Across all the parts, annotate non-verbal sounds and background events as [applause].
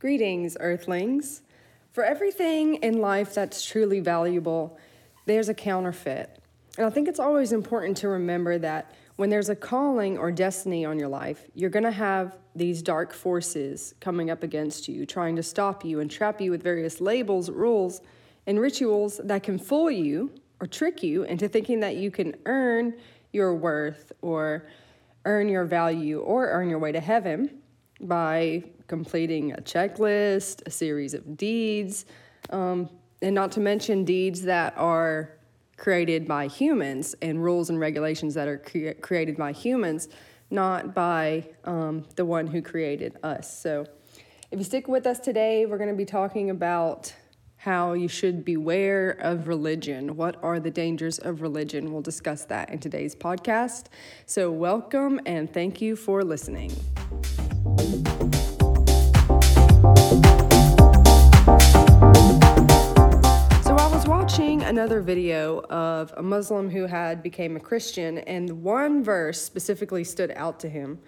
Greetings, earthlings. For everything in life that's truly valuable, there's a counterfeit. And I think it's always important to remember that when there's a calling or destiny on your life, you're going to have these dark forces coming up against you, trying to stop you and trap you with various labels, rules, and rituals that can fool you or trick you into thinking that you can earn your worth or earn your value or earn your way to heaven by completing a checklist, a series of deeds, um, and not to mention deeds that are created by humans and rules and regulations that are cre- created by humans, not by um, the one who created us. So, if you stick with us today, we're going to be talking about how you should beware of religion. What are the dangers of religion? We'll discuss that in today's podcast. So, welcome and thank you for listening. So, I was watching another video of a Muslim who had became a Christian, and one verse specifically stood out to him.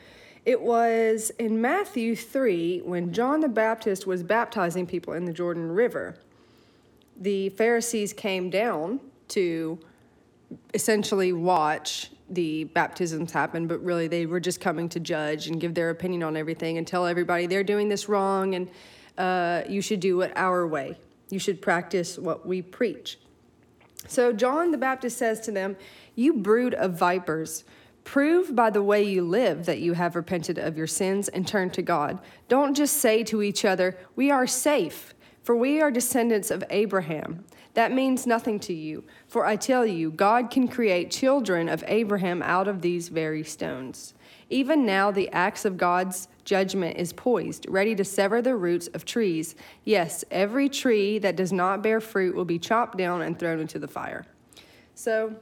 It was in Matthew 3 when John the Baptist was baptizing people in the Jordan River the Pharisees came down to essentially watch the baptisms happen, but really they were just coming to judge and give their opinion on everything and tell everybody they're doing this wrong and uh, you should do it our way. You should practice what we preach. So John the Baptist says to them, You brood of vipers, prove by the way you live that you have repented of your sins and turned to God. Don't just say to each other, We are safe for we are descendants of Abraham. That means nothing to you. For I tell you, God can create children of Abraham out of these very stones. Even now, the axe of God's judgment is poised, ready to sever the roots of trees. Yes, every tree that does not bear fruit will be chopped down and thrown into the fire. So,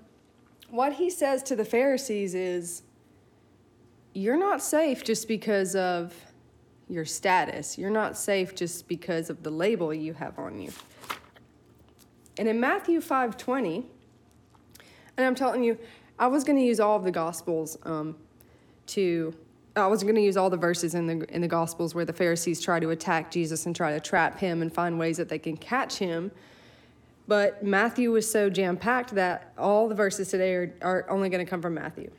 what he says to the Pharisees is, You're not safe just because of your status. You're not safe just because of the label you have on you. And in Matthew 5:20, and I'm telling you, I was going to use all of the gospels um, to I was going to use all the verses in the in the gospels where the Pharisees try to attack Jesus and try to trap him and find ways that they can catch him. But Matthew was so jam-packed that all the verses today are, are only going to come from Matthew.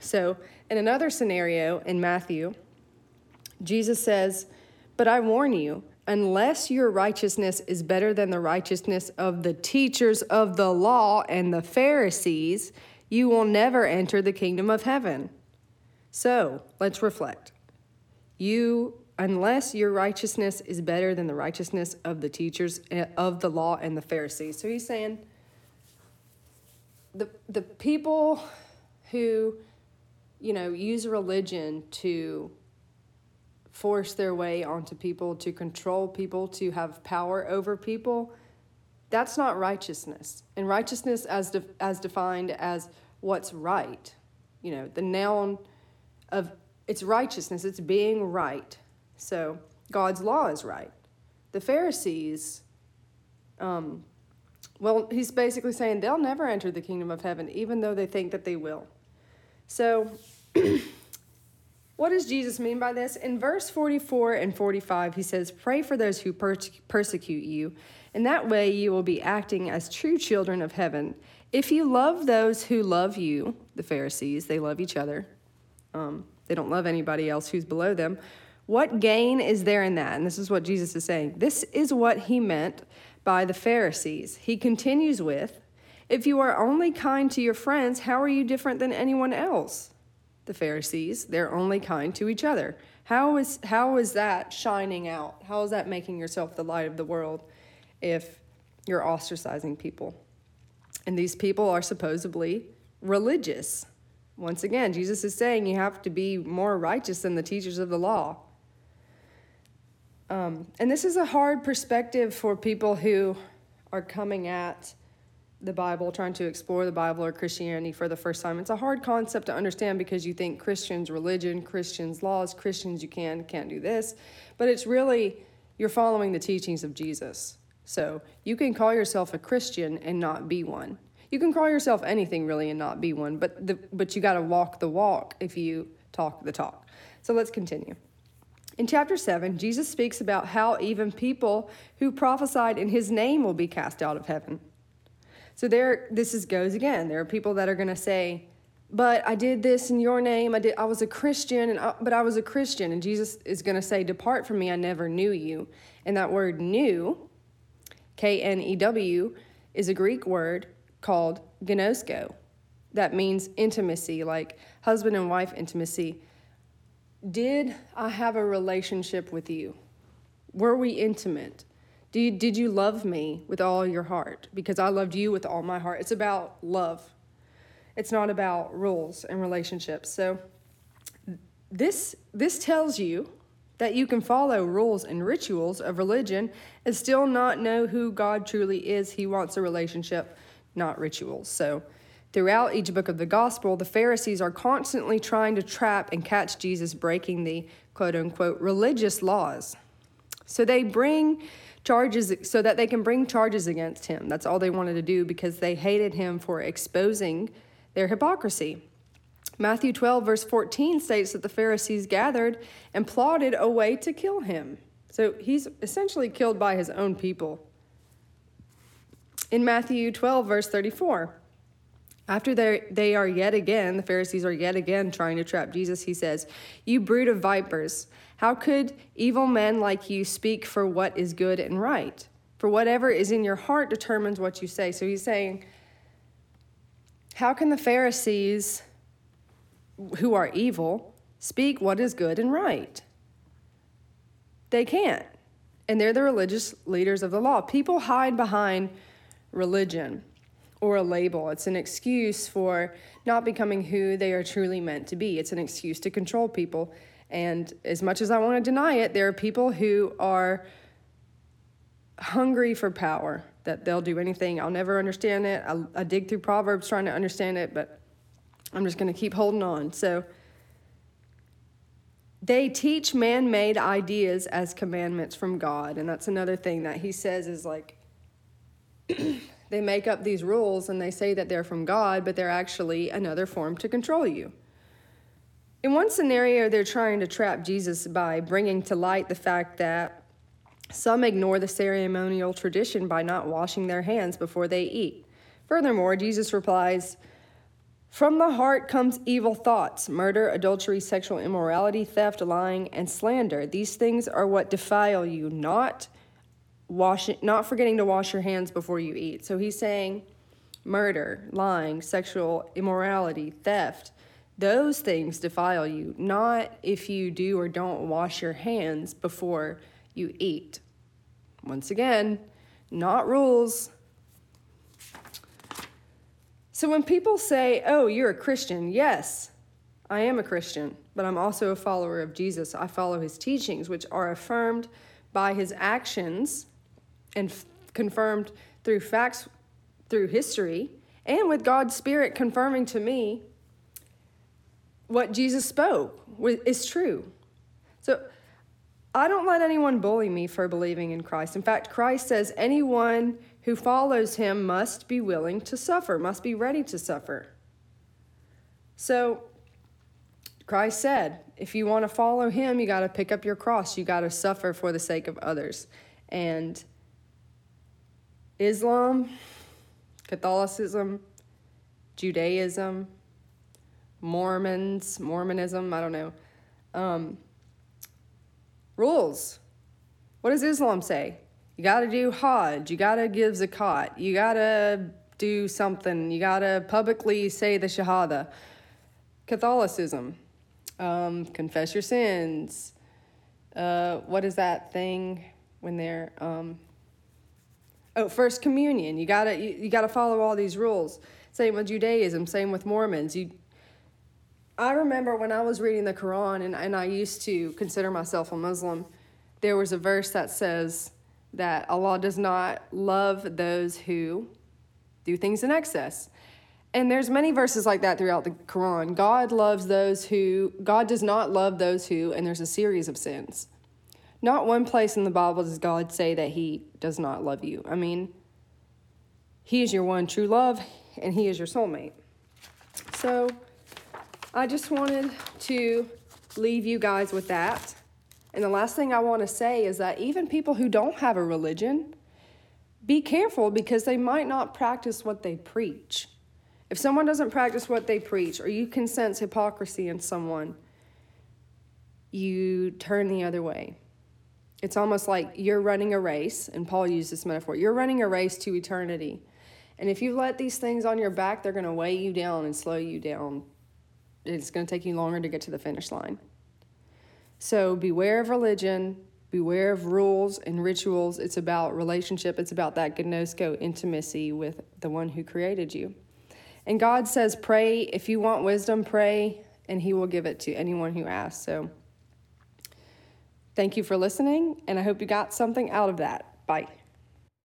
So, in another scenario in Matthew, Jesus says, But I warn you, unless your righteousness is better than the righteousness of the teachers of the law and the Pharisees, you will never enter the kingdom of heaven. So let's reflect. You, unless your righteousness is better than the righteousness of the teachers eh, of the law and the Pharisees. So he's saying the, the people who, you know, use religion to force their way onto people, to control people, to have power over people, that's not righteousness. And righteousness, as, de- as defined as what's right, you know, the noun of it's righteousness, it's being right. So God's law is right. The Pharisees, um, well, he's basically saying they'll never enter the kingdom of heaven, even though they think that they will. So, [clears throat] What does Jesus mean by this? In verse 44 and 45, he says, Pray for those who per- persecute you, and that way you will be acting as true children of heaven. If you love those who love you, the Pharisees, they love each other, um, they don't love anybody else who's below them. What gain is there in that? And this is what Jesus is saying. This is what he meant by the Pharisees. He continues with, If you are only kind to your friends, how are you different than anyone else? The Pharisees. They're only kind to each other. How is, how is that shining out? How is that making yourself the light of the world if you're ostracizing people? And these people are supposedly religious. Once again, Jesus is saying you have to be more righteous than the teachers of the law. Um, and this is a hard perspective for people who are coming at the Bible, trying to explore the Bible or Christianity for the first time. It's a hard concept to understand because you think Christians' religion, Christians' laws, Christians, you can, can't do this. But it's really, you're following the teachings of Jesus. So you can call yourself a Christian and not be one. You can call yourself anything really and not be one, but, the, but you got to walk the walk if you talk the talk. So let's continue. In chapter 7, Jesus speaks about how even people who prophesied in his name will be cast out of heaven. So there this is goes again. There are people that are going to say, "But I did this in your name. I did I was a Christian and I, but I was a Christian." And Jesus is going to say, "Depart from me, I never knew you." And that word knew, K N E W, is a Greek word called gnosko. That means intimacy, like husband and wife intimacy. Did I have a relationship with you? Were we intimate? Did you, did you love me with all your heart? Because I loved you with all my heart. It's about love, it's not about rules and relationships. So, this, this tells you that you can follow rules and rituals of religion and still not know who God truly is. He wants a relationship, not rituals. So, throughout each book of the gospel, the Pharisees are constantly trying to trap and catch Jesus breaking the quote unquote religious laws. So, they bring charges so that they can bring charges against him. That's all they wanted to do because they hated him for exposing their hypocrisy. Matthew 12, verse 14 states that the Pharisees gathered and plotted a way to kill him. So he's essentially killed by his own people. In Matthew 12, verse 34, after they are yet again, the Pharisees are yet again trying to trap Jesus, he says, You brood of vipers, how could evil men like you speak for what is good and right? For whatever is in your heart determines what you say. So he's saying, How can the Pharisees, who are evil, speak what is good and right? They can't. And they're the religious leaders of the law. People hide behind religion or a label. It's an excuse for not becoming who they are truly meant to be. It's an excuse to control people. And as much as I want to deny it, there are people who are hungry for power, that they'll do anything. I'll never understand it. I, I dig through Proverbs trying to understand it, but I'm just going to keep holding on. So they teach man made ideas as commandments from God. And that's another thing that he says is like, [clears throat] they make up these rules and they say that they're from God, but they're actually another form to control you. In one scenario, they're trying to trap Jesus by bringing to light the fact that some ignore the ceremonial tradition by not washing their hands before they eat. Furthermore, Jesus replies, From the heart comes evil thoughts, murder, adultery, sexual immorality, theft, lying, and slander. These things are what defile you, not washing, not forgetting to wash your hands before you eat. So he's saying murder, lying, sexual immorality, theft, those things defile you, not if you do or don't wash your hands before you eat. Once again, not rules. So when people say, oh, you're a Christian, yes, I am a Christian, but I'm also a follower of Jesus. I follow his teachings, which are affirmed by his actions and f- confirmed through facts, through history, and with God's Spirit confirming to me what Jesus spoke is true. So I don't let anyone bully me for believing in Christ. In fact, Christ says anyone who follows him must be willing to suffer, must be ready to suffer. So Christ said, if you want to follow him, you got to pick up your cross. You got to suffer for the sake of others. And Islam, Catholicism, Judaism, Mormons, Mormonism, I don't know. Um, rules. What does Islam say? You got to do Hajj. You got to give zakat. You got to do something. You got to publicly say the Shahada. Catholicism. Um, confess your sins. Uh, what is that thing when they're um, Oh, first communion. You gotta you, you gotta follow all these rules. Same with Judaism. Same with Mormons. You. I remember when I was reading the Quran and, and I used to consider myself a Muslim. There was a verse that says that Allah does not love those who do things in excess. And there's many verses like that throughout the Quran. God loves those who God does not love those who and there's a series of sins. Not one place in the Bible does God say that He does not love you. I mean, He is your one true love, and He is your soulmate. So, I just wanted to leave you guys with that. And the last thing I want to say is that even people who don't have a religion, be careful because they might not practice what they preach. If someone doesn't practice what they preach, or you can sense hypocrisy in someone, you turn the other way. It's almost like you're running a race, and Paul used this metaphor you're running a race to eternity. And if you let these things on your back, they're going to weigh you down and slow you down. It's going to take you longer to get to the finish line. So beware of religion, beware of rules and rituals. It's about relationship, it's about that gnosko intimacy with the one who created you. And God says, pray. If you want wisdom, pray, and He will give it to anyone who asks. So thank you for listening, and I hope you got something out of that. Bye.